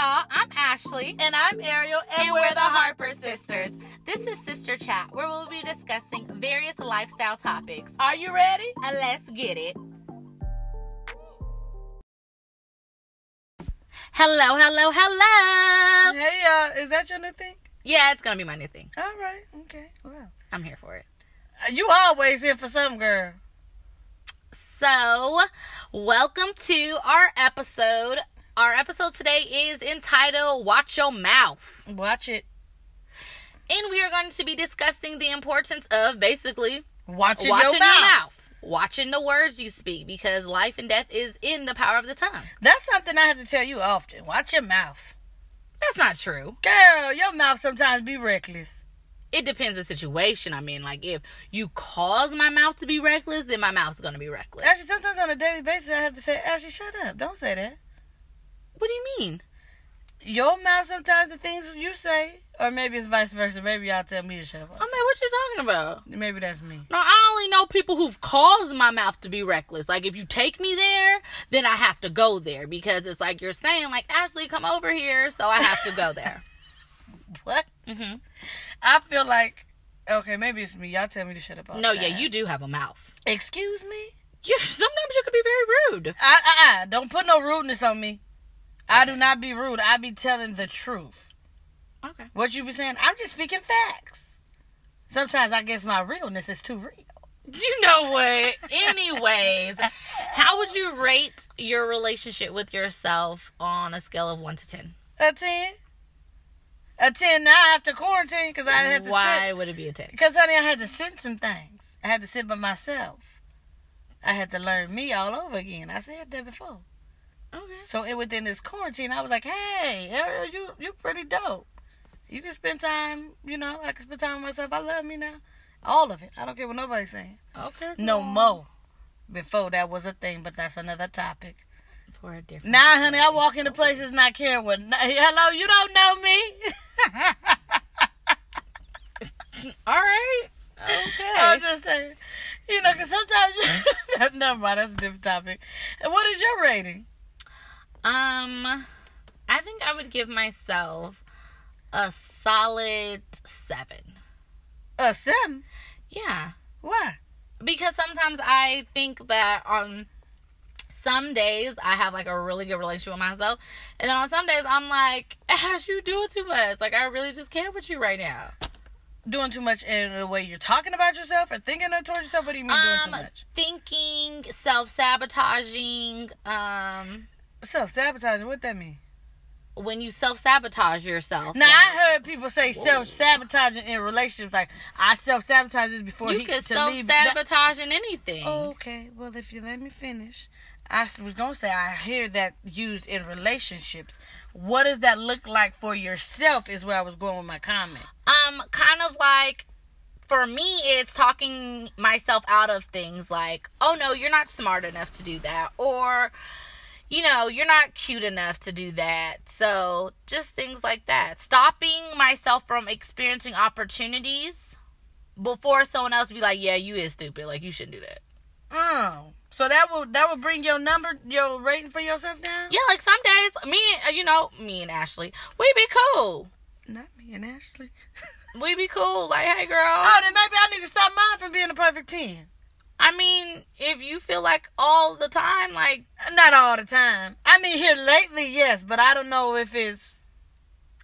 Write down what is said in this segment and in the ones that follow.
y'all. I'm Ashley. And I'm Ariel, and, And we're, we're the Harper sisters. This is Sister Chat, where we'll be discussing various lifestyle topics. Are you ready? And let's get it. Hello, hello, hello. Hey, uh, is that your new thing? Yeah, it's gonna be my new thing. All right. Okay. Well, I'm here for it. Uh, you always here for some girl. So, welcome to our episode. Our episode today is entitled Watch Your Mouth. Watch it. And we are going to be discussing the importance of basically Watching, watching your mouth. Watching the words you speak because life and death is in the power of the tongue. That's something I have to tell you often. Watch your mouth. That's not true. Girl, your mouth sometimes be reckless. It depends the situation. I mean, like if you cause my mouth to be reckless, then my mouth's gonna be reckless. Actually, sometimes on a daily basis, I have to say, Ashley, shut up. Don't say that. What do you mean? Your mouth sometimes the things you say, or maybe it's vice versa. Maybe y'all tell me to shut up. I'm like, what you talking about? Maybe that's me. No, I only know people who've caused my mouth to be reckless. Like if you take me there, then I have to go there because it's like you're saying, like Ashley, come over here, so I have to go there. What? Mm-hmm. I feel like, okay, maybe it's me. Y'all tell me to shut up. No, the yeah, you do have a mouth. Excuse me? You sometimes you can be very rude. I, I, I, don't put no rudeness on me. I do not be rude. I be telling the truth. Okay. What you be saying? I'm just speaking facts. Sometimes I guess my realness is too real. You know what? Anyways, how would you rate your relationship with yourself on a scale of one to ten? A 10? A 10 now after quarantine because I had to sit. Why sit. would it be a ten? Because, honey, I had to sit some things. I had to sit by myself. I had to learn me all over again. I said that before. Okay. So it, within this quarantine, I was like, "Hey, Ariel, you you pretty dope. You can spend time. You know, I can spend time with myself. I love me now, all of it. I don't care what nobody's saying. Okay. No more. Before that was a thing, but that's another topic. For a different. Now, honey, I walk into places not caring what. Hello, you don't know me. All right. Okay. I'm just saying. You know, because sometimes. You, never mind. That's a different topic. And what is your rating? Um, I think I would give myself a solid seven. A seven. Yeah, Why? because sometimes I think that on some days I have like a really good relationship with myself, and then on some days I'm like, Ash, you doing too much. Like I really just can't with you right now. Doing too much in the way you're talking about yourself or thinking towards yourself. What do you mean doing too Um, much? thinking, self sabotaging. Um, Self sabotaging. What that mean? when you self sabotage yourself. Now like- I heard people say self sabotaging in relationships. Like I self sabotage this before you he can self leave. That- sabotage in anything. okay, well if you let me finish, I was gonna say I hear that used in relationships. What does that look like for yourself? Is where I was going with my comment. Um, kind of like for me, it's talking myself out of things like, oh no, you're not smart enough to do that, or you know, you're not cute enough to do that. So just things like that. Stopping myself from experiencing opportunities before someone else be like, yeah, you is stupid. Like you shouldn't do that. Oh, so that will that will bring your number, your rating for yourself down? Yeah, like some days, me, uh, you know, me and Ashley, we be cool. Not me and Ashley. We be cool. Like, hey, girl. Oh, then maybe I need to stop mine from being a perfect ten. I mean, if you feel like all the time, like, Not all the time. I mean, here lately, yes, but I don't know if it's.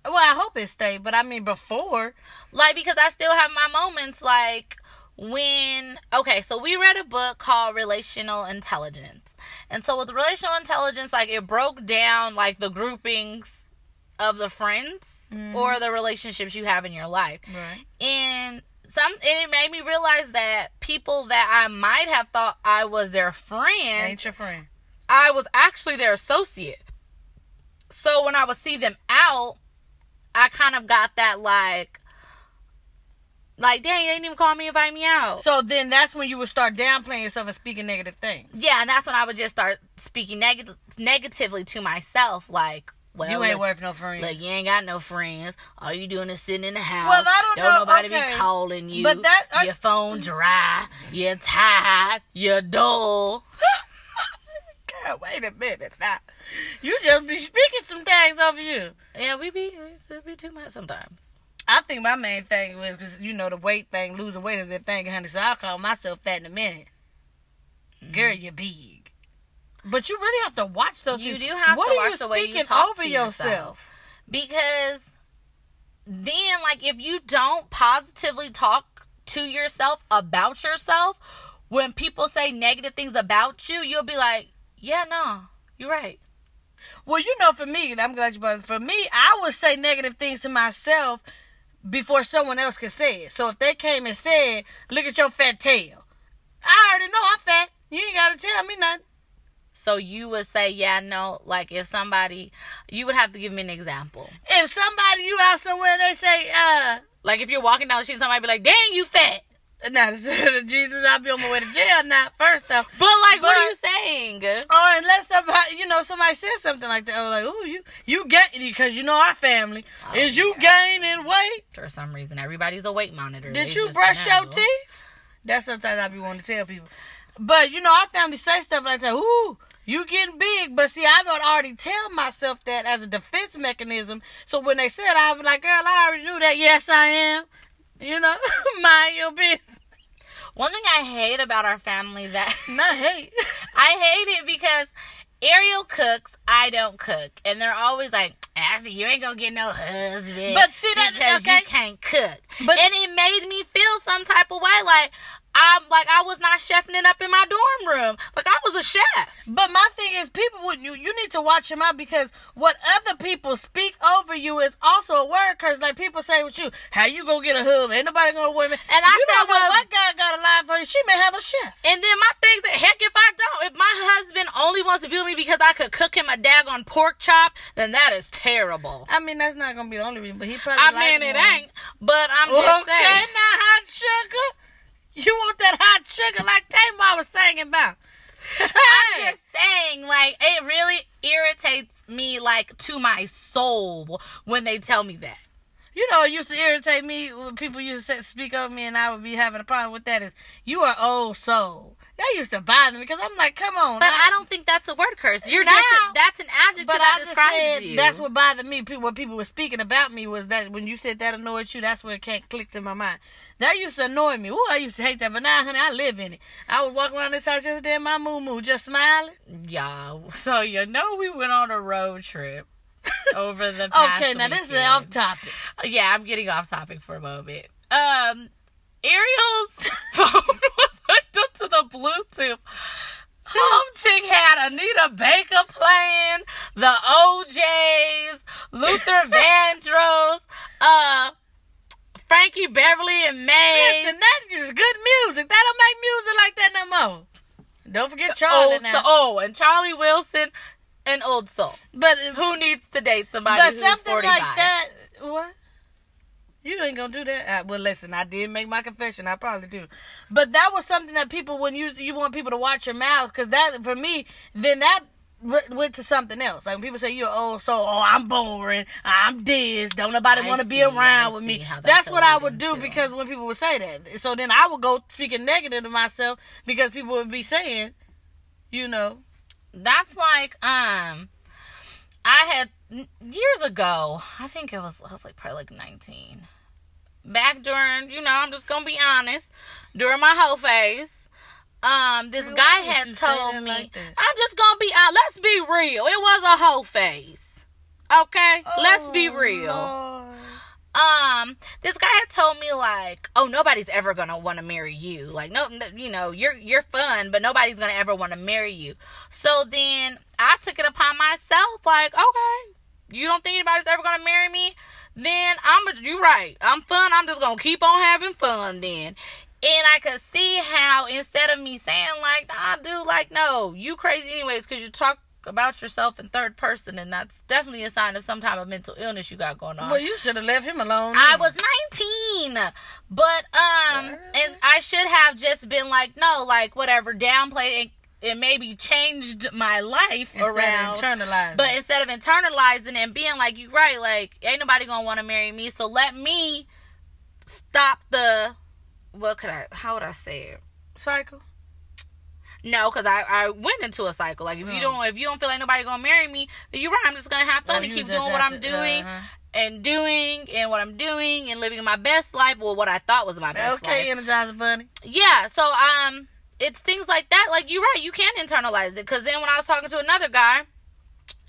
Well, I hope it stayed, but I mean, before. like because I still have my moments, like when okay, so we read a book called Relational Intelligence, and so with relational intelligence, like it broke down like the groupings of the friends Mhm. or the relationships you have in your life, Right. and some and it made me realize that people that I might have thought I was their friend Ain't your friend. I was actually their associate. So when I would see them out, I kind of got that like, like, dang, they didn't even call me, invite me out. So then that's when you would start downplaying yourself and speaking negative things. yeah, and that's when I would just start speaking neg- negatively to myself, like, well, you ain't look, worth no friend. look, you ain't got no friends. All you doing is sitting in the house. Well, I don't know, nobody okay. be calling you. But that- I- your phone dry. You're tired. You're dull. God, Wait a minute now. You just be speaking some things over you. Yeah, we be it be too much sometimes. I think my main thing was because you know the weight thing, losing weight has been thing, honey. So I'll call myself fat in a minute. Girl, Mm-hmm. you're big. But you really have to watch those. You things. do have what to watch the way you speaking talk over to yourself? yourself. because then like if you don't positively talk to yourself about yourself when people say negative things about you you'll be like yeah no you're right Well, you know, for me, and I'm glad you brought. For me, I would say negative things to myself before someone else could say it. So if they came and said, "Look at your fat tail," I already know I'm fat. You ain't gotta tell me nothing. So you would say yeah no like if somebody you would have to give me an example If somebody you out somewhere and they say, "Uh," like if you're walking down the street somebody be like dang you fat now Jesus, I'll be on my way to jail now. First off, but like what are you saying or unless somebody, you know, somebody says something like that, or like, "Ooh, you you gain," because you know our family Oh, is you yeah. gaining weight. for some reason everybody's a weight monitor Did They you brush your teeth? That's sometimes I be wanting to tell people. But you know, our family say stuff like that. Ooh, you getting big. But see, I would already tell myself that as a defense mechanism. So when they said, I was like, girl, I already knew that. Yes, I am. You know, mind your business. one thing i hate about our family that Not hate. I hate it because Ariel cooks, I don't cook, and they're always like, "Ashley, you ain't gonna get no husband." But see, that- because okay. you can't cook, But- and it made me feel some type of way, like I'm like I was not chefing it up in my dorm room, like I was a chef. But my thing is, people would you you need to watch them out because what other people speak over you is also a word curse. Like people say with you, how you gonna get a husband? Ain't nobody gonna me. And I you said, well- what God got a line for you. She may have a chef. And then my thing that heck if I don't, if my husband only wants to be with me because I could cook him a daggone pork chop, then that is terrible. I mean, that's not gonna be the only reason, but he probably. I mean, it one. ain't, but I'm just saying. Okay, now hot sugar. You want that hot sugar like Tamar was singing about? I'm just saying, like, it really irritates me, like, to my soul when they tell me that. you know, it used to irritate me when people used to say, speak of me, and I would be having a problem with that. Is you are old soul. That used to bother me because I'm like, come on. But I don't think that's a word curse. You're Now- just, a, that's an adjective But that I just describes said you. that's what bothered me. People, what people were speaking about me was that when you said that annoyed you, that's where it can't click in my mind. That used to annoy me. Ooh, I used to hate that, but now, honey, I live in it. I was walking around this house yesterday in my moo moo, just smiling. Yeah. So, you know, we went on a road trip over the past Okay, now this is off topic. Yeah, I'm getting off topic for a moment. Um, Ariel's phone hooked up to the Bluetooth. Home chick had Anita Baker playing, the O'Jays, Luther Vandross, uh, Frankie Beverly and Maze. Listen, that's just good music. They don't make music like that no more. Don't forget Charlie Old now. Soul. Oh, and Charlie Wilson and Old Soul. but Who needs to date somebody but who's something 45? like that. What? You ain't gonna do that. Uh, well, listen, I did make my confession. I probably do, but that was something that people when you you want people to watch your mouth because that for me then that went to something else. Like when people say you're old soul, oh I'm boring, I'm this, don't nobody want to be around with me. how that That's what I would do into. because when people would say that, so then I would go speaking negative to myself because people would be saying, you know, that's like um i had years ago i think it was i was like probably like 19 back during you know i'm just gonna be honest during my whole phase um this Girl, guy had told me like i'm just gonna be uh, let's be real it was a whole phase okay? Let's be Oh, real. Lord. um this guy had told me like oh nobody's ever gonna want to marry you like no no- you know you're you're fun but nobody's gonna ever want to marry you. So then i took it upon myself like okay you don't think anybody's ever gonna marry me then i'm you right i'm fun i'm just gonna keep on having fun then and I could see how instead of me saying like, nah, dude, like, no, you crazy anyways, because you talk about yourself in third person, and that's definitely a sign of some type of mental illness you got going on. Well, you should have left him alone. I was 19, but um, I should have just been like, no, like whatever, downplayed and maybe changed my life Instead around. internalizing. But instead of internalizing and being like, you right, like ain't nobody gonna want to marry me, so let me stop the. What could I? How would I say it? cycle. No, because I, I went into a cycle. Like if you Oh. don't if you don't feel like nobody gonna marry me, you're right. I'm just gonna have fun Or and keep doing what I'm to- doing uh-huh. and doing and what I'm doing and living my best life. Well, what I thought was my best Okay, life. Okay, Energizer Bunny. Yeah. So um, it's things like that. Like you're right. You can't internalize it. Because then when I was talking to another guy,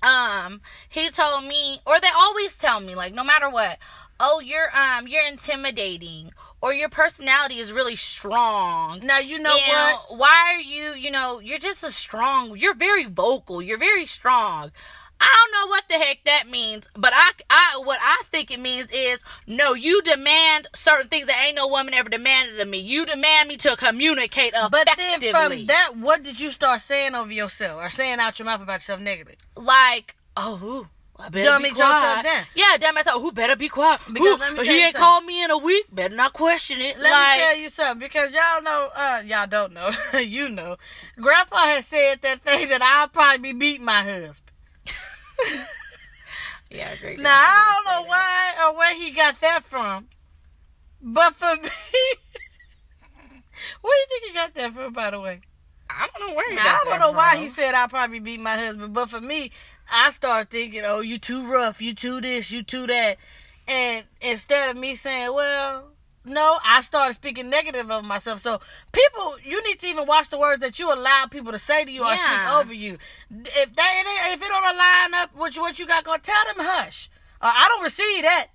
um, he told me, or they always tell me, like no matter what, oh you're um you're intimidating or your personality is really strong Now you know and what? why are you you know you're just a strong you're very vocal you're very strong i don't know what the heck that means but i i what i think it means is no you demand certain things that ain't no woman ever demanded of me you demand me to communicate effectively. But then from that, what did you start saying over yourself or saying out your mouth about yourself negatively? like oh ooh, I better Dumb be quiet. down. Yeah, dumb myself. Who better be quiet? Because me he you ain't called me in a week. Better not question it. Let like, me tell you something because y'all know, uh, y'all don't know, you know. Grandpa has said that thing that I'll probably be beating my husband. yeah, great. Now I don't know why or where he got that from, but for me, where do you think he got that from? By the way, I don't know where. he now, I don't know why he said I'll probably beat my husband, but for me, I start thinking, oh, you too rough, you too this, you too that, and instead of me saying, well. No, I started speaking negative of myself. So people, you need to even watch the words that you allow people to say to you or speak over you. If they if it don't line up with what you got going, to tell them hush. Or I don't receive that.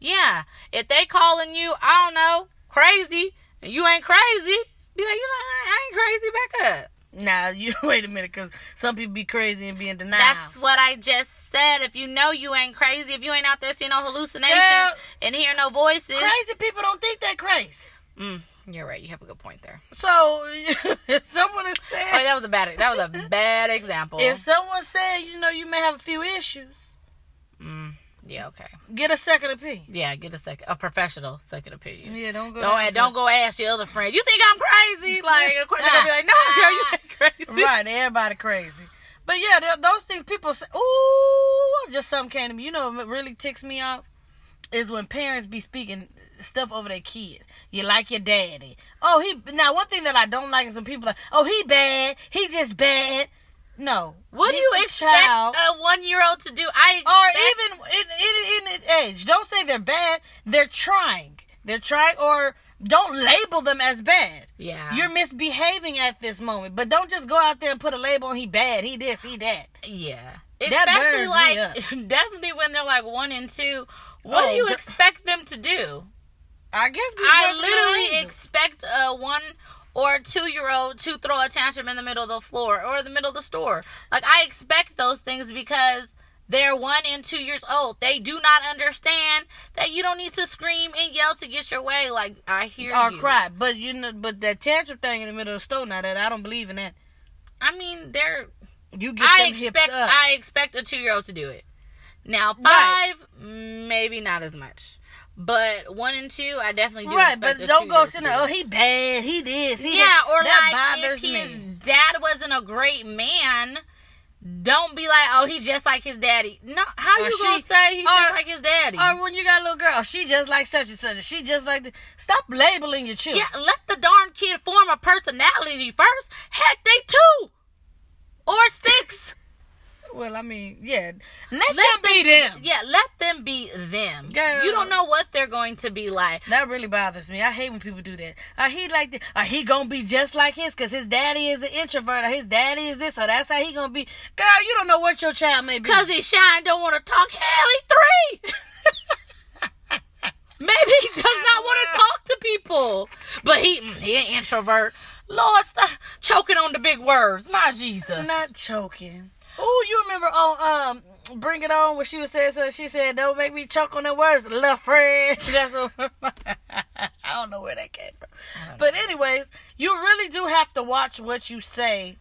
Yeah, if they calling you, I don't know, crazy, and you ain't crazy, be like, you know, I I ain't crazy. Back up. Nah, you wait a minute, cause some people be crazy and be in denial. That's what I just said. If you know you ain't crazy, if you ain't out there seeing no hallucinations Girl. and hearing no voices, crazy people don't think they're crazy. mm, you're right. You have a good point there. So if someone is Oh, saying, that was a bad. That was a bad example. if someone said, you know, you may have a few issues, Mm, yeah. Okay. get a second opinion. Yeah. Get a second, a professional second opinion. Yeah, don't go. Don't don't go ask your other friend. You think I'm crazy? Like of course you're gonna be like, no, girl, you ain't crazy. Right, everybody crazy. But yeah, those things people say. Ooh, just something came to me. You know what really ticks me off is when parents be speaking stuff over their kids. You like your daddy. Oh, he. Now, one thing that I don't like is when people like, oh, he bad. He just bad. No. What do you expect child. a one year old to do? I or even in, in, in age. Don't say they're bad. They're trying. They're trying, or don't label them as bad. yeah, You're misbehaving at this moment, but don't just go out there and put a label on he bad, he this, he that. yeah. That Especially like definitely when they're like one and two. What Oh, do you expect them to do? I guess we I literally expect a one or two year old to throw a tantrum in the middle of the floor or the middle of the store. Like I expect those things because they're one and two years old. They do not understand that you don't need to scream and yell to get your way. Like I hear or you. cry, but you know, but that tantrum thing in the middle of the store, now that I don't believe in that. I mean, they're. You get I expect. up. I expect a two year old to do it. Now five, Right. maybe not as much. But one and two, I definitely do. right, but don't go sitting there. Oh, he bad. He this. He yeah, that. or that like if his me. dad wasn't a great man, don't be like, oh, he's just like his daddy. No, how Or you gonna say he's or- just like his daddy? Or when you got a little girl, she just like such and such. She just like. The, stop labeling your children. yeah, let the darn kid form a personality first. Heck, they two or six. Well, I mean, yeah. Let, Let them be them. Yeah, let them be them. Girl. You don't know what they're going to be like. That really bothers me. I hate when people do that. Are he like the, Are he gonna be just like his because his daddy is an introvert or his daddy is this or that's how he gonna be. Girl, you don't know what your child may be. Cause he's shy and don't want to talk. Hell, he three. Maybe he does not want to talk to people, but he mm, he an introvert. Lord, stop choking on the big words. My Jesus. not choking. Oh, you remember on um Bring It On when she was saying so she said, Don't make me choke on the words, little friend. That's what I don't know where that came from. But anyways, you really do have to watch what you say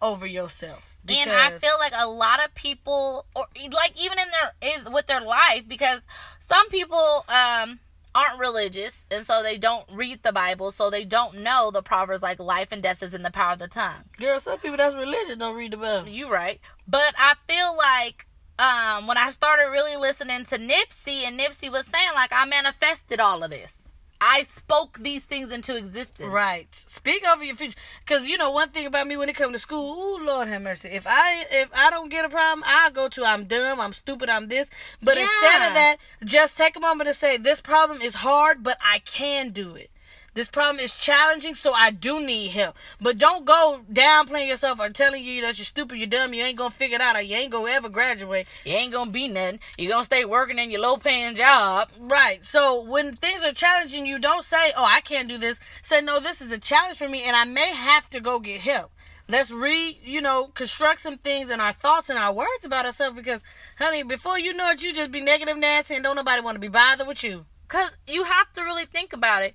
over yourself. and I feel like a lot of people, or like even in their in, with their life, because some people um aren't religious, and so they don't read the Bible, so they don't know the proverbs like life and death is in the power of the tongue. Girl, some people that's religious don't read the Bible. You right. But I feel like um when I started really listening to Nipsey and Nipsey was saying like I manifested all of this. I spoke these things into existence. Right. Speak over your future. Cause you know one thing about me when it comes to school. Ooh, Lord have mercy. If I if I don't get a problem, I go to I'm dumb, I'm stupid, I'm this. But instead of that, just take a moment to say this problem is hard, but I can do it. This problem is challenging, so I do need help. But don't go downplaying yourself or telling you that you're stupid, you're dumb, you ain't gonna figure it out, or you ain't gonna ever graduate. You ain't gonna be nothing. You're gonna stay working in your low paying job. Right. So when things are challenging you, don't say, "Oh, I can't do this." Say, "No, this is a challenge for me, and I may have to go get help." Let's re, you know, construct some things in our thoughts and our words about ourselves because, honey, before you know it, you just be negative, nasty, and don't nobody want to be bothered with you. Because you have to really think about it.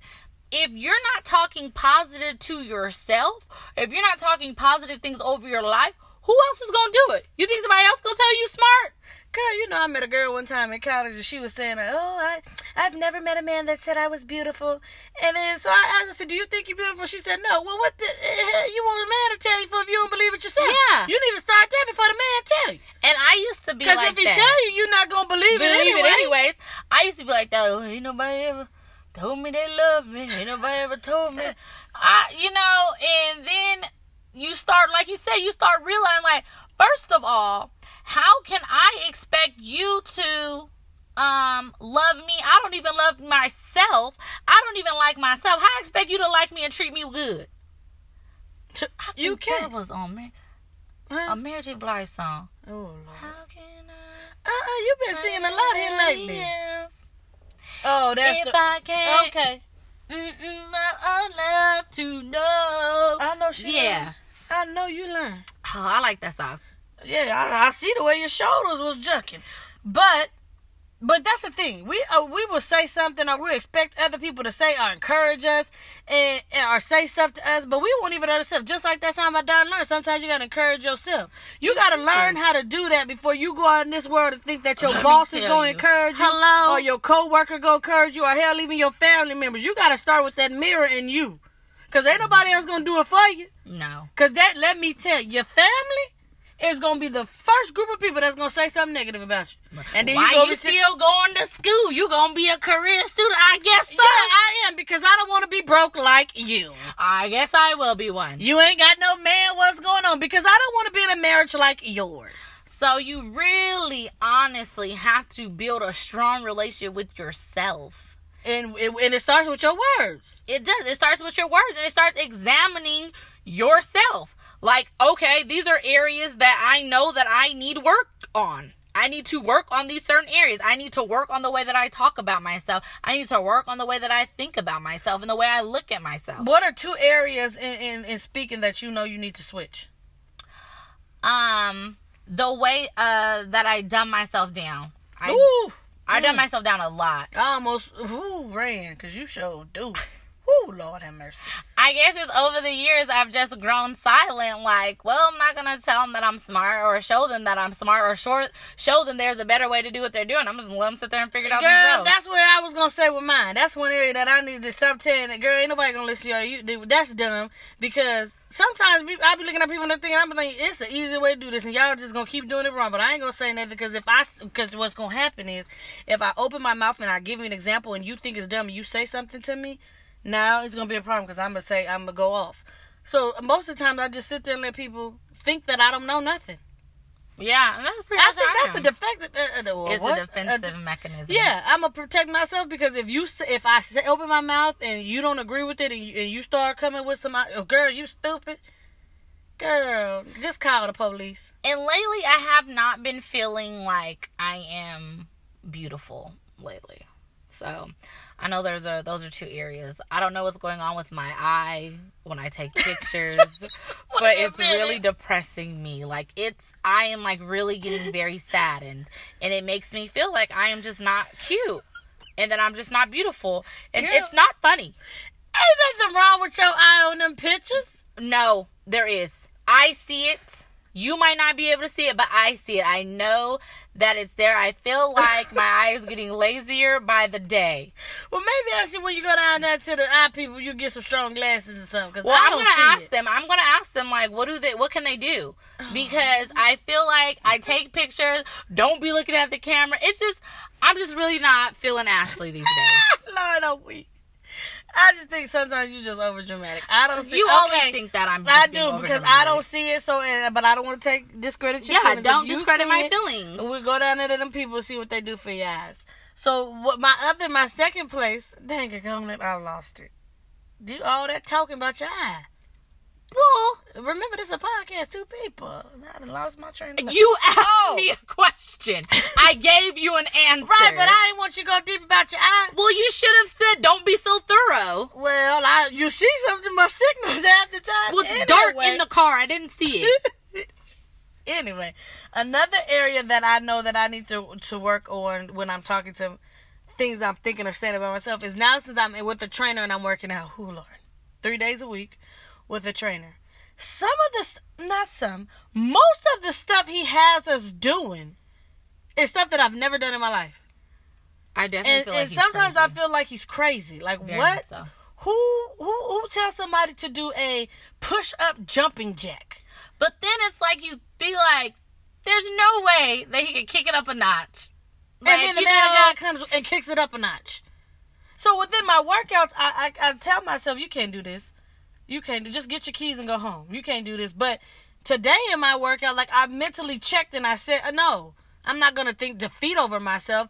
If you're not talking positive to yourself, if you're not talking positive things over your life, who else is gonna do it? You think somebody else gonna tell you smart? Girl, you know, I met a girl one time in college, and she was saying, "Oh, I, I've never met a man that said I was beautiful." And then, so I asked her, I said, "Do you think you're beautiful?" She said, "No." Well, what the hell you want a man to tell you for if you don't believe it yourself? Yeah. You need to start that before the man tell you. And I used to be Because like if he that. tell you, you're not gonna believe, it believe anyway. it anyways. I used to be like that. Oh, ain't nobody ever told me they love me. Ain't nobody ever told me. I, you know, and then you start, like you said, you start realizing, like, first of all, how can I expect you to um love me? I don't even love myself. I don't even like myself. How I expect you to like me and treat me good? You think that can't. was on me. Huh? A Mary J. Blige song. Oh Lord. How can I? Uh-uh, you've been seeing a lot here lately. Yes. Oh, that's if the. I can, Okay, mm-mm, I love to know. I know she. yeah, lying. I know you lying. oh, I like that song. Yeah, I, I see the way your shoulders was jucking, but. But that's the thing. We uh, we will say something or we expect other people to say or encourage us and, and or say stuff to us, but we won't even understand. Just like that song by Donald Lawrence. Sometimes you gotta encourage yourself. You gotta learn how to do that before you go out in this world and think that your Let boss is gonna you. encourage you, Hello? or your coworker gonna encourage you, or hell, even your family members. You gotta start with that mirror in you, cause ain't nobody else gonna do it for you. No, Cause that, let me tell you, your family is gonna be the first group of people that's gonna say something negative about you. And then why you you still going to school? You gonna be a career student? I guess so. Yeah, I am because I don't want to be broke like you. I guess I will be one. You ain't got no man. What's going on? Because I don't want to be in a marriage like yours. So you really, honestly have to build a strong relationship with yourself. And it, and it starts with your words. It does. It starts with your words and it starts examining yourself. Like, okay, these are areas that I know that I need work on. I need to work on these certain areas. I need to work on the way that I talk about myself. I need to work on the way that I think about myself and the way I look at myself. What are two areas in, in, in speaking that you know you need to switch? Um, the way uh that I dumb myself down. I Ooh, I dumb mm. myself down a lot. I almost ooh, ran because you showed do. Ooh, Lord have mercy. I guess just over the years, I've just grown silent. Like, well, I'm not gonna tell them that I'm smart or show them that I'm smart or show, show them there's a better way to do what they're doing. I'm just gonna let them sit there and figure it out Girl, themselves. that's what I was gonna say with mine. That's one area that I need to stop telling that girl. Ain't nobody gonna listen to you. That's dumb because sometimes I be looking at people and thinking I'm thinking it's the easy way to do this, and y'all just gonna keep doing it wrong. But I ain't gonna say nothing because if I because what's gonna happen is if I open my mouth and I give you an example and you think it's dumb and you say something to me, now it's gonna be a problem because I'm gonna say I'm gonna go off. So most of the time I just sit there and let people think that I don't know nothing. yeah, that's pretty I think that's a am. defective. Uh, uh, It's what? a defensive mechanism. Yeah, I'm gonna protect myself because if you if I say, open my mouth and you don't agree with it and you, and you start coming with some oh, girl, you stupid, girl, just call the police. And lately, I have not been feeling like I am beautiful lately. So, I know those are those are two areas. I don't know what's going on with my eye when I take pictures, but it's minute. really depressing me. Like it's I am like really getting very saddened, and it makes me feel like I am just not cute, and that I'm just not beautiful, and Girl. it's not funny. Ain't nothing wrong with your eye on them pictures. No, there is. I see it. You might not be able to see it, but I see it. I know that it's there. I feel like my eye is getting lazier by the day. Well, maybe actually when you go down there to the eye people, you get some strong glasses or something. Well, I I'm gonna ask it. them. I'm gonna ask them like, what do they? What can they do? Because I feel like I take pictures. Don't be looking at the camera. It's just I'm just really not feeling Ashley these days. Lord, I'm weak. I just think sometimes you just over dramatic. I don't see. You okay, always think that I'm. I do because I don't see it. So, and, but I don't want to take discredit your Yeah, feelings. don't discredit my it, feelings. We go down there to them people see what they do for your eyes. So what my other my second place, dang it, I lost it. Do all that talking about your eye. Well, Remember this is a podcast, two people. I lost my train of you asked Oh. me a question. I gave you an answer. Right, but I didn't want you to go deep about your eye. Well, you should have said, "Don't be so thorough." Well, I you see something my signals half the time. Well, it's dark in the car. I didn't see it. anyway, another area that I know that I need to to work on when I'm talking to things I'm thinking or saying about myself is now since I'm with the trainer and I'm working out. Who Lord, three days a week with a trainer. Some of the st- not some, most of the stuff he has us doing is stuff that I've never done in my life. I definitely And, feel like and he's sometimes I feel like he's crazy. Like Very what? So. Who who who tells somebody to do a push up jumping jack? But then it's like you be like, "There's no way that he could kick it up a notch." Like, and then the man of God comes and kicks it up a notch. So within my workouts, I, I I tell myself, you can't do this. You can't do. Just get your keys and go home. You can't do this. But today in my workout, like I mentally checked and I said, uh, no, I'm not gonna think defeat over myself.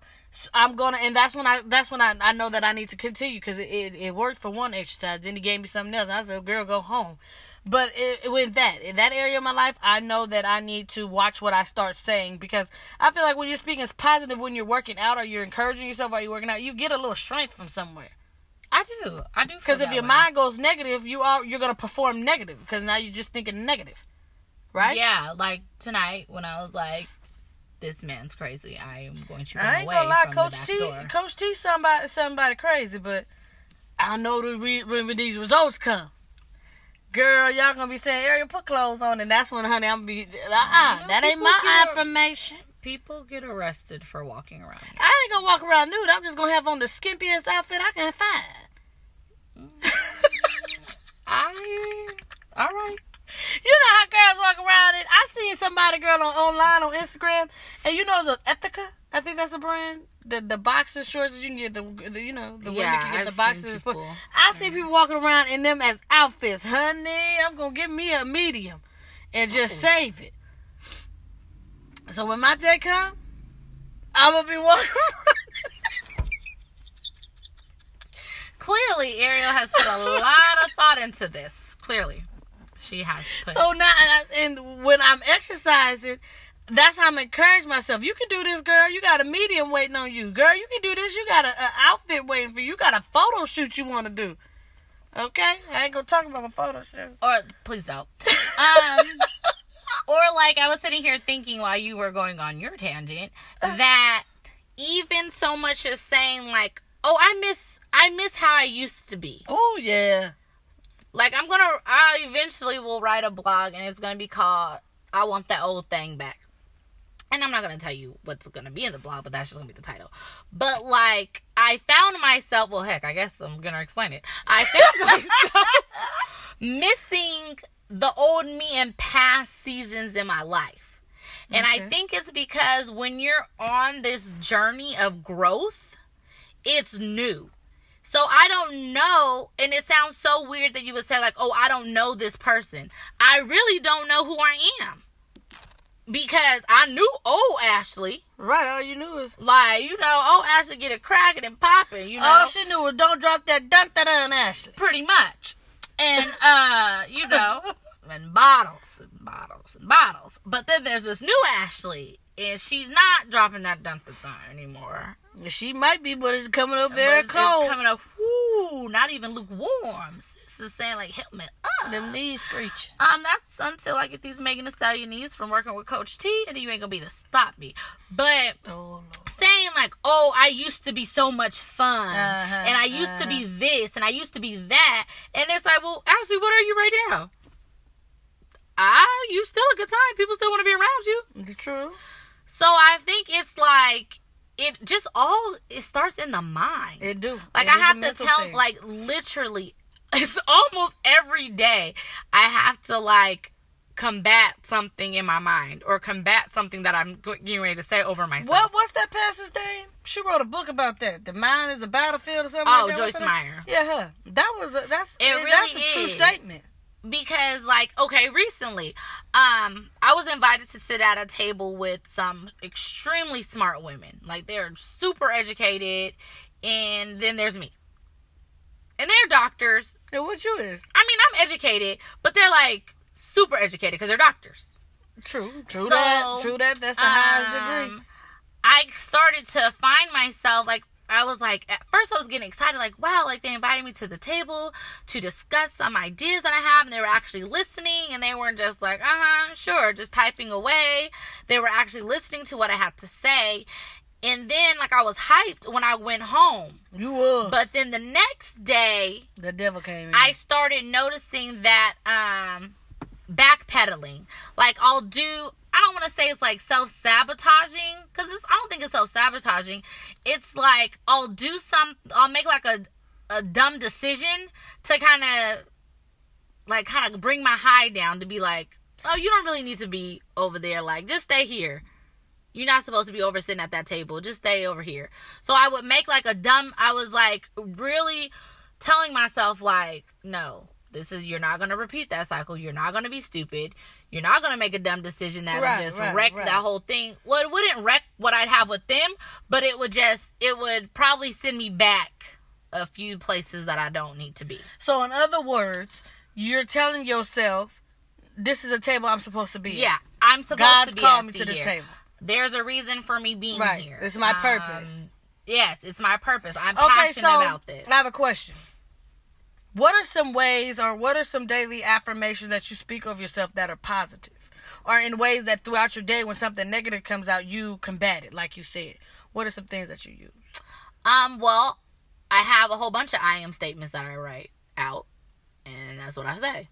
I'm gonna, and that's when I that's when I, I know that I need to continue because it, it it worked for one exercise. Then he gave me something else. I said, girl, go home. But it, with that, in that area of my life, I know that I need to watch what I start saying because I feel like when you're speaking as positive when you're working out or you're encouraging yourself while you're working out, you get a little strength from somewhere. I do. I do. Because if your mind goes negative, you are you're gonna perform negative because now you're just thinking negative, right? Yeah, like tonight when I was like, "This man's crazy," I am going to run I ain't away gonna lie, Coach T, door. Coach T, somebody somebody crazy, but I know the re- when these results come. Girl, y'all gonna be saying, Ariel, put clothes on, and that's when, honey, I'm gonna be, uh-uh, Yeah, that ain't my information. People get arrested for walking around. I ain't gonna walk around nude. I'm just gonna have on the skimpiest outfit I can find. Mm. I. All right. You know how girls walk around it. I seen somebody girl on online on Instagram, and you know the Ethika. I think that's a brand. The the boxer shorts that you can get the, the you know the women can get I've the boxers. people. I see people walking around in them as outfits. Honey, I'm gonna give me a medium and just Oh. save it. So when my day come, I'm gonna be walking. Clearly, Ariel has put a lot of thought into this. Clearly, she has put. So now, and when I'm exercising, that's how I'm encourage myself. You can do this, girl. You got a medium waiting on you, girl. You can do this. You got an outfit waiting for you. You got a photo shoot you want to do. Okay, I ain't gonna talk about my photo shoot. or please don't. Um, or like I was sitting here thinking while you were going on your tangent that even so much as saying like, "Oh, I miss, I miss how I used to be." Oh yeah, Like I'm gonna, I eventually will write a blog and it's gonna be called "I Want That Old Thing Back." And I'm not gonna tell you what's gonna be in the blog, but that's just gonna be the title. But like, I found myself. Well, heck, I guess I'm gonna explain it. I found myself missing the old me in past seasons in my life. And I think it's because when you're on this journey of growth, it's new. So I don't know, and it sounds so weird that you would say, like, oh, I don't know this person. I really don't know who I am. Because I knew old Ashley. right. All you knew is Like, you know, old Ashley get it cracking and popping, you know. all she knew was don't drop that dun dun Ashley. pretty much. And uh, you know, and bottles and bottles and bottles. But then there's this new Ashley, and she's not dropping that dun dun dun anymore. She might be, but it's coming up very cold. coming up, whoo, not even lukewarm. Is saying like, help me up. Them knees screeching. Um, that's until I get these Megan Thee Stallion knees from working with Coach T, and then you ain't gonna be to stop me. But Oh saying like, "Oh, I used to be so much fun, Uh-huh, and I used to be this, and I used to be that," and it's like, well, actually, what are you right now? Ah, you still a good time. People still want to be around you. True. So I think it's like it just all it starts in the mind. It do. Like It I have to tell, thing. like literally, it's almost every day. I have to like combat something in my mind or combat something that I'm getting ready to say over myself. What what's that pastor's name? She wrote a book about that. The mind is a battlefield or something. Oh, like that. Joyce Meyer. Yeah, her. That was a, that's It that's really a true is. statement. because like okay recently um i was invited to sit at a table with some extremely smart women like they're super educated and then there's me and they're doctors Yeah, what you is i mean i'm educated but they're like super educated because they're doctors true. True So, that. True that. That's the highest degree. um, I started to find myself like I was like at first I was getting excited like wow like they invited me to the table to discuss some ideas that I have and they were actually listening and they weren't just like uh-huh sure just typing away they were actually listening to what I had to say and then like I was hyped when I went home You was. but then the next day the devil came in. I started noticing that um backpedaling. Like I'll do I don't want to say it's like self-sabotaging cuz I don't think it's self-sabotaging. It's like I'll do some I'll make like a a dumb decision to kind of like kind of bring my high down to be like, "Oh, you don't really need to be over there like just stay here." You're not supposed to be over sitting at that table. Just stay over here. So I would make like a dumb I was like really telling myself like, no, this is you're not gonna repeat that cycle. You're not gonna be stupid. You're not gonna make a dumb decision that'll Right, just right, wreck right. that whole thing. Well, it wouldn't wreck what I'd have with them, but it would just it would probably send me back a few places that I don't need to be. so in other words, you're telling yourself, "This is a table I'm supposed to be." at. Yeah, I'm supposed God's to be called at me to this here. table. There's a reason for me being Right. here. It's my purpose. Um, yes, it's my purpose. I'm Okay, passionate so about this. I have a question. What are some ways or what are some daily affirmations that you speak of yourself that are positive? Or in ways that throughout your day when something negative comes out, you combat it, like you said. What are some things that you use? Um, well, I have a whole bunch of I am statements that I write out, and that's what I say.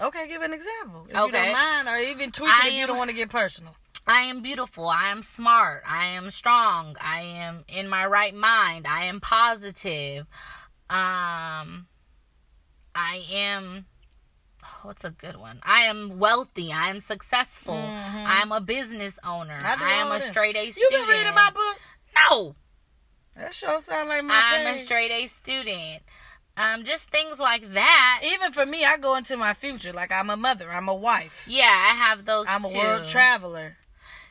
Okay, give an example. If you don't mind, or even tweak I it if you don't want to get personal. I am beautiful. I am smart. I am strong. I am in my right mind. I am positive. Um, I am. What's a good one? I am wealthy. I am successful. Mhm. I am a business owner. I, I am a straight A student. You been reading my book? No, That sure sound like my I'm a straight A student. Um, just things like that. Even for me, I go into my future like I'm a mother, I'm a wife. Yeah, I have those. I'm a world traveler.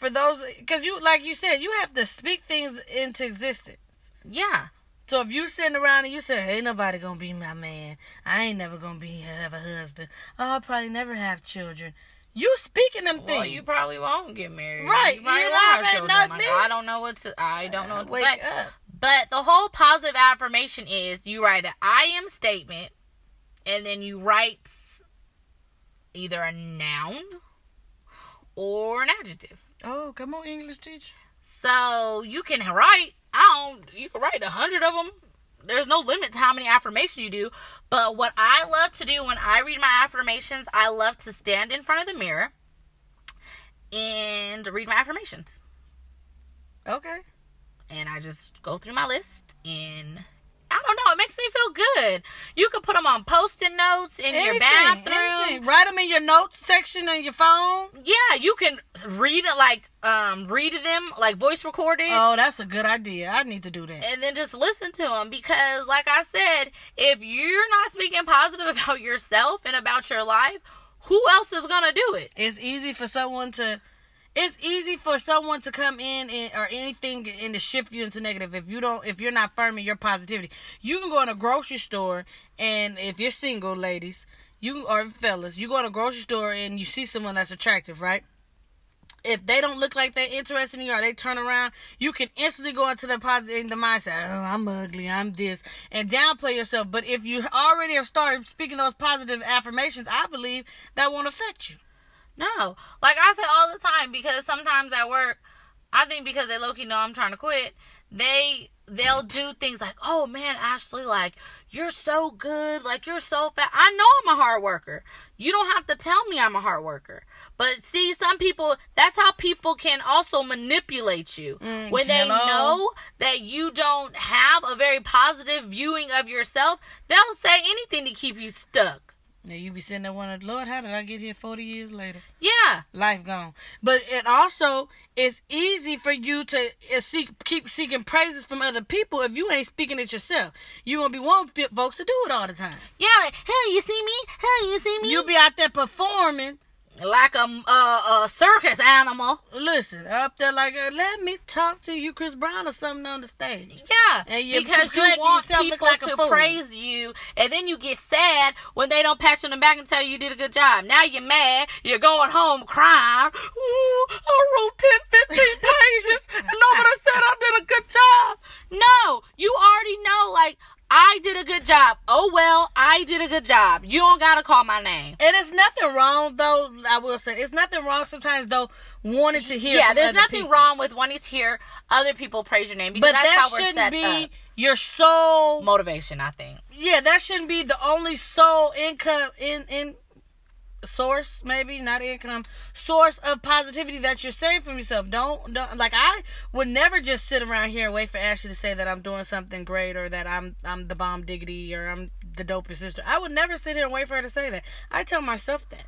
For those, because you, like you said, you have to speak things into existence. Yeah. So if you sitting around and you say, "Ain't nobody gonna be my man. I ain't never gonna be have a husband. Oh, I'll probably never have children." You speaking them Well, things. you probably won't get married. Right, You you have children. I don't know what to. I don't know what to Wake say. up. But the whole positive affirmation is you write an I am statement, and then you write either a noun or an adjective. Oh, come on, English teacher. So you can write. I don't. You can write a hundred of them. There's no limit to how many affirmations you do. But what I love to do when I read my affirmations, I love to stand in front of the mirror and read my affirmations. Okay. And I just go through my list and I don't know. It makes me feel good. You can put them on post-it notes in your bathroom. anything. Write them in your notes section on your phone. Yeah, you can read it like um read them like voice recorded. Oh, that's a good idea. I need to do that. and then just listen to them because like i said if you're not speaking positive about yourself and about your life who else is gonna do it It's easy for someone to. It's easy for someone to come in and, or anything and to shift you into negative if you don't if you're not firm in your positivity. You can go in a grocery store and if you're single, ladies, you or fellas, you go in a grocery store and you see someone that's attractive, right? If they don't look like they're interested in you or they turn around, you can instantly go into the positive in the mindset, oh, I'm ugly, I'm this, and downplay yourself. But if you already have started speaking those positive affirmations, I believe that won't affect you. No. Like i say all the time because sometimes at work i think because they low-key know i'm trying to quit they they'll do things like oh man ashley like you're so good like you're so fat i know i'm a hard worker. You don't have to tell me i'm a hard worker. But see some people that's how people can also manipulate you. Mm, when they hello. know that you don't have a very positive viewing of yourself they'll say anything to keep you stuck Now you be sitting there wondering, Lord, how did I get here 40 years later? Yeah. Life gone. But it also it's easy for you to uh, seek, keep seeking praises from other people if you ain't speaking it yourself. You gonna be wanting folks to do it all the time. Yeah, like, hey, you see me? Hey, you see me? You be out there performing like a, a, a circus animal. Listen, up there like, uh, let me talk to you, Chris Brown or something on the stage. Yeah, And you because you want people like to praise you, and then you get sad when they don't pat you on the back and tell you you did a good job. Now you're mad. You're going home crying. Ooh, I wrote 10, 15 pages, and nobody said I did a good job. No, you already know, like, I did a good job. Oh, well, I did a good job. You don't gotta call my name. And it's nothing wrong though. I will say it's nothing wrong sometimes though wanting to hear. Yeah, there's nothing people. wrh with wanting to hear other people praise your name because But that's that how we're shouldn't be up. your sole. Motivation, I think. yeah, that shouldn't be the only sole income in in source maybe not income source of positivity that you're saying from yourself. Don't, don't like i would never just sit around here and wait for ashley to say that i'm doing something great or that i'm i'm the bomb diggity or i'm the dopest sister. I would never sit here and wait for her to say that. I tell myself that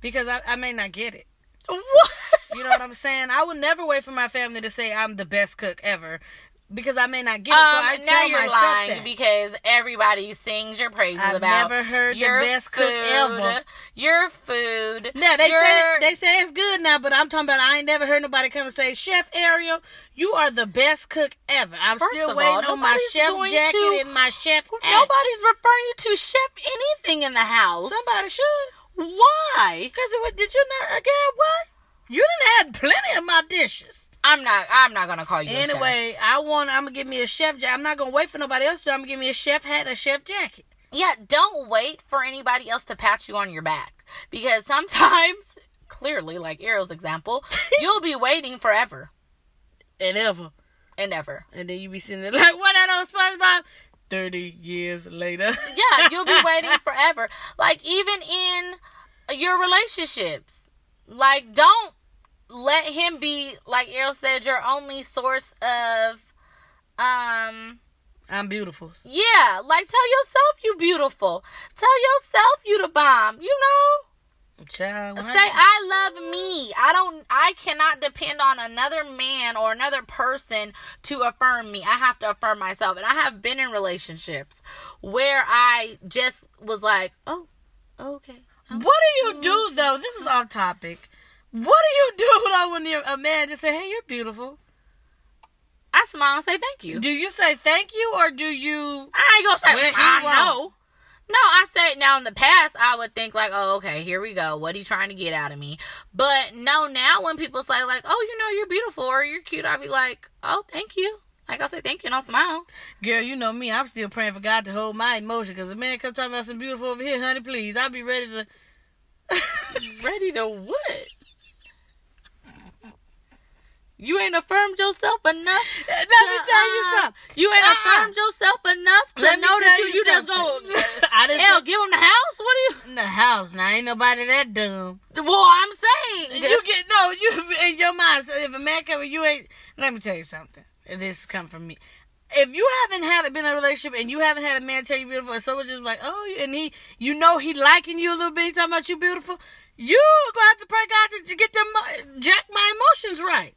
because i, I may not get it. What? you know what i'm saying? I would never wait for my family to say i'm the best cook ever because i may not get it so i Um, now tell you're lying that because everybody sings your praises I've about never heard the your best food, cook ever. Your food. Now they your, say they say it's good now, but I'm talking about I ain't never heard nobody come and say, Chef Ariel, you are the best cook ever. I'm First still waiting all, on my chef jacket to- and my chef. Nobody's referring you to chef anything in the house. Somebody should. Why? Cause it, was- did you not again what? You didn't have plenty of my dishes. I'm not. I'm not gonna call you. a chef. Anyway, I want. I'm gonna give me a chef jacket. I'm not gonna wait for nobody else to. I'm gonna give me a chef hat and a chef jacket. Yeah, don't wait for anybody else to pat you on your back because sometimes, clearly, like Ariel's example, you'll be waiting forever And ever. and ever. And then you be sitting there like, what that on SpongeBob? Thirty years later. Yeah, you'll be waiting forever. Like even in your relationships, like don't let him be like Ariel said your only source of um I'm beautiful. yeah, like tell yourself you beautiful. Tell yourself you the bomb, you know? Child. Say I love me. I don't I cannot depend on another man or another person to affirm me. I have to affirm myself. And I have been in relationships where I just was like, "Oh, okay." What do you do though? This is off topic. What do you do though when you're, a man just say, "Hey, you're beautiful"? I smile and say thank you. Do you say thank you or do you? I ain't gonna say When he I know. No, I say now in the past I would think like, oh, okay, here we go. What he trying to get out of me? But no, now when people say like, oh, you know, you're beautiful or you're cute, I'll be like, oh, thank you. Like I'll say thank you and I'll smile. Girl, you know me. I'm still praying for God to hold my emotion. Cause a man come talking about some beautiful over here, honey. Please, I'll be ready to. Ready to what? You ain't affirmed yourself enough. Let me to, tell you uh, something. You ain't Uh-uh. affirmed yourself enough to Let me know that you, you just gonna I didn't hell give him the house. What are you? in the house. Now ain't nobody that dumb. Well, I'm saying You get no. You in your mind. So if a man come, and you ain't. Let me tell you something. This come from me. If you haven't had it been in a relationship and you haven't had a man tell you beautiful, and someone just like, oh, and he, you know, he liking you a little bit, he talking about you beautiful. You gonna have to pray God to, to get them jack my emotions right.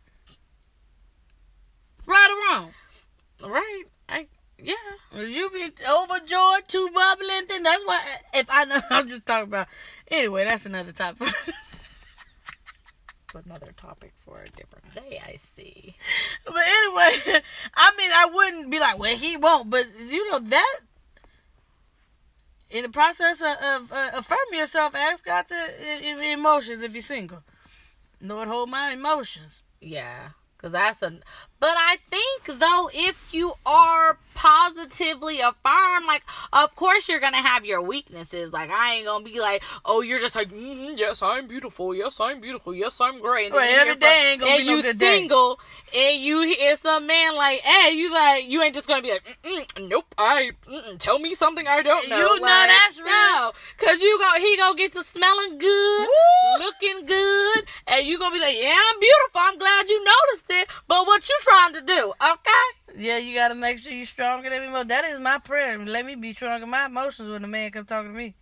Right or wrong? right. I yeah. You be overjoyed, too bubbly, and then that's why. If I know, I'm just talking about. Anyway, that's another topic. Another topic for a different day. I see. But anyway, I mean, I wouldn't be like, well, he won't. But you know that in the process of, of uh, affirming yourself, ask God to uh, emotions if you're single. Lord, hold my emotions. Yeah, because that's a. But I think though, if you are positively affirmed, like of course you're gonna have your weaknesses. Like I ain't gonna be like, oh, you're just like, mm yes, I'm beautiful. Yes, I'm beautiful. Yes, I'm great. And then Right, you every day ain't gonna and be no you day. single, and you hear some man like, hey, you like, you ain't just gonna be like, nope, I tell me something I don't know. You know that's real. No, cause you go, he gonna get to smelling good, Woo! looking good, and you gonna be like, yeah, I'm beautiful. I'm glad you noticed it. But what you trying to do? Okay. Yeah, you gotta make sure you're stronger than me. That is my prayer. Let me be stronger. in my emotions when the man come talking to me.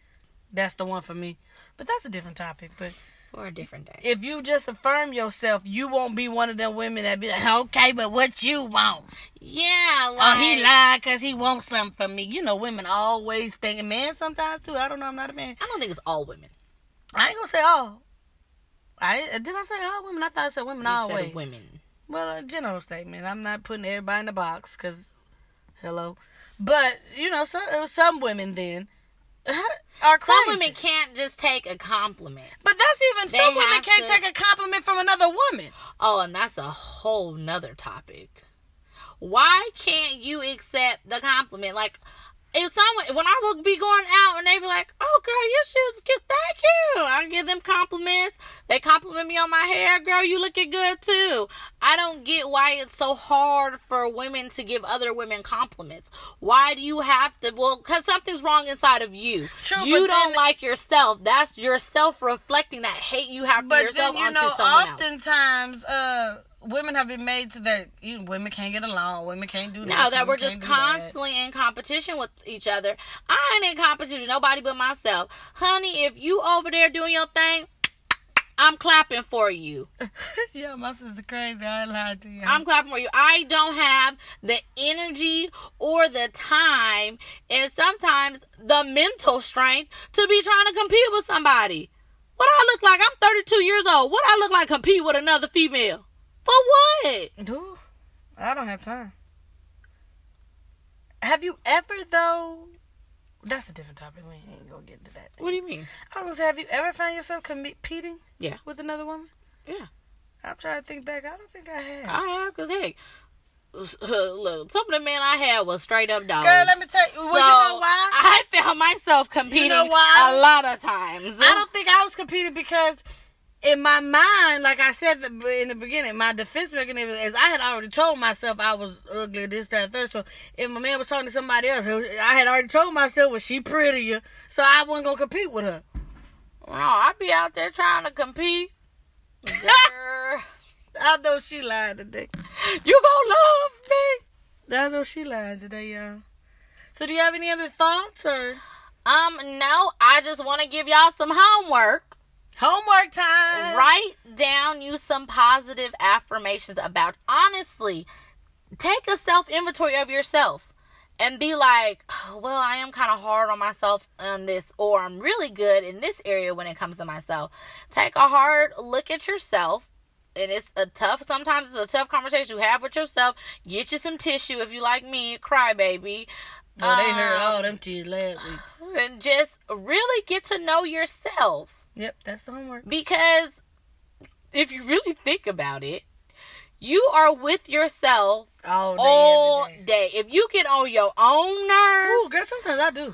that's the one for me. But that's a different topic. But For a different day. if you just affirm yourself, you won't be one of them women that be like, okay, but what you want? Yeah, like Oh, he lied because he wants something from me. You know, women always thinking, man, sometimes too. I don't know. I'm not a man. I don't think it's all women. I ain't gonna say all. I did I say all women? I thought I said women You always. said women. Well, a general statement. I'm not putting everybody in the box because, hello. But you know, some uh, some women then are crazy. Some women can't just take a compliment. But that's even They some women can't to- take a compliment from another woman. Oh, and that's a whole nother topic. Why can't you accept the compliment? Like, if someone, when I would be going out and they be like, "Oh, girl, your shoes cute, thank you," I give them compliments. They compliment me on my hair, girl, you looking good too. I don't get why it's so hard for women to give other women compliments. Why do you have to? Well, because something's wrong inside of you. True, you don't then- like yourself. That's yourself reflecting that hate you have for But yourself then you onto know, someone else. oftentimes, uh, women have been made to that you women can't get along, women can't do this. No, that we're just do that. constantly in competition with each other. I ain't in competition with nobody but myself. Honey, if you over there doing your thing, I'm clapping for you. yeah, my sister crazy. I lied to you. I'm clapping for you. I don't have the energy or the time and sometimes the mental strength to be trying to compete with somebody. What I look like? I'm 32 years old. What I look like compete with another female? For what? No, I don't have time. Have you ever though? That's a different topic. We ain't gonna get into that. What do you mean? I was have you ever found yourself competing? Yeah. With another woman? Yeah. I'm trying to think back. I don't think I have. I have, cause hey, look, some of the men I had was straight up dogs. Girl, let me tell you. Well, so you know why? I found myself competing why? a lot of times. I don't think I was competing because in my mind, like I said in the beginning, my defense mechanism is I had already told myself I was ugly, this, that, and third. So if my man was talking to somebody else, I had already told myself, well, she prettier, so I wasn't gonna compete with her. No, I be out there trying to compete. I know she lied today. you gonna love me. I know she lied today, y'all. So do you have any other thoughts or Um, no, I just want to give y'all some homework. Homework time? Write down you some positive affirmations about honestly. Take a self inventory of yourself and be like, "Oh, well, I am kind of hard on myself on this, or I'm really good in this area when it comes to myself. Take a hard look at yourself. And it's a tough, sometimes it's a tough conversation you have with yourself. Get you some tissue if you like me, cry baby. Oh, they heard Um, all them tears last week. And just really get to know yourself Yep, that's the homework. because if you really think about it, you are with yourself All day, all day. day. If you get on your own nerves, Ooh, girl, sometimes I do.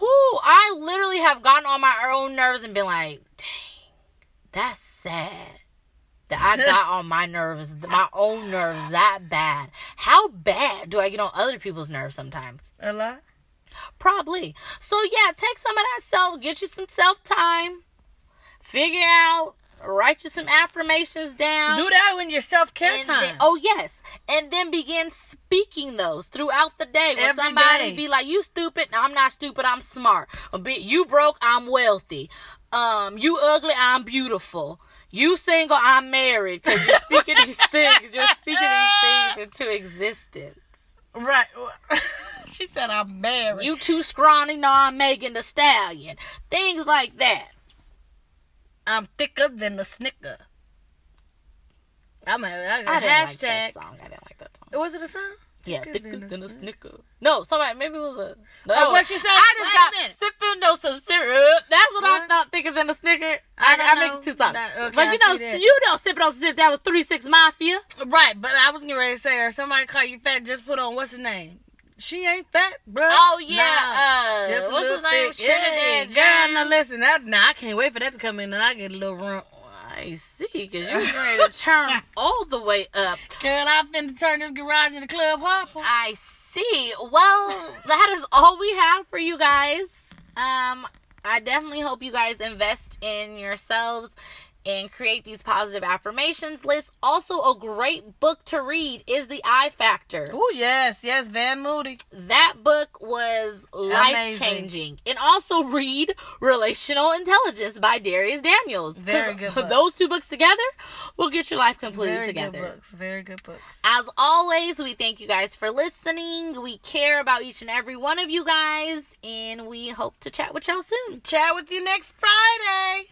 whoo, I literally have gotten on my own nerves and been like, dang, that's sad. That I got on my nerves, my own nerves that bad. How bad do I get on other people's nerves sometimes? A lot. Probably. So yeah, take some of that self, get you some self time, figure out, write you some affirmations down. Do that when your self care time. then- oh yes, and then begin speaking those throughout the day. When Every somebody day. be like, "You stupid," no, I'm not stupid. I'm smart. Or be, you broke. I'm wealthy. Um, you ugly. I'm beautiful. You single. I'm married. Because you're speaking these things. You're speaking these things into existence. Right. she said I'm married. You too scrawny. No, I'm Megan Thee Stallion. Things like that. I'm thicker than a snicker. I'm a, I, I didn't like hashtag. that song. I didn't like that song. Was it a song? Yeah, Thicker thicker than a snicker. snicker. No, somebody maybe it was a. No, Oh, what you said? I just got minute. sipping no some syrup. That's what, I thought. Thicker than a snicker. I I, I, mixed two songs. Okay, but you know, you know, sipping on syrup. That was three six mafia. Right, but I was getting ready to say, or somebody call you fat, just put on what's his name? She ain't fat, bro. Oh yeah, Nah, uh, what's his name? thick. Yeah, Trinidad girl, now listen, now I can't wait for that to come in and I get a little rump. I see, because you're ready to turn all the way up. Girl, I'm finna turn this garage into club hopper. I see. Well, that is all we have for you guys. Um, I definitely hope you guys invest in yourselves and create these positive affirmations lists. Also, a great book to read is The I Factor. Oh yes, yes, Van Moody. That book was life changing. And also read Relational Intelligence by Dharius Daniels. Very good book. Those two books together will get your life completely together. Very together. good books. Very good books. As always, we thank you guys for listening. We care about each and every one of you guys, and we hope to chat with y'all soon. Chat with you next Friday.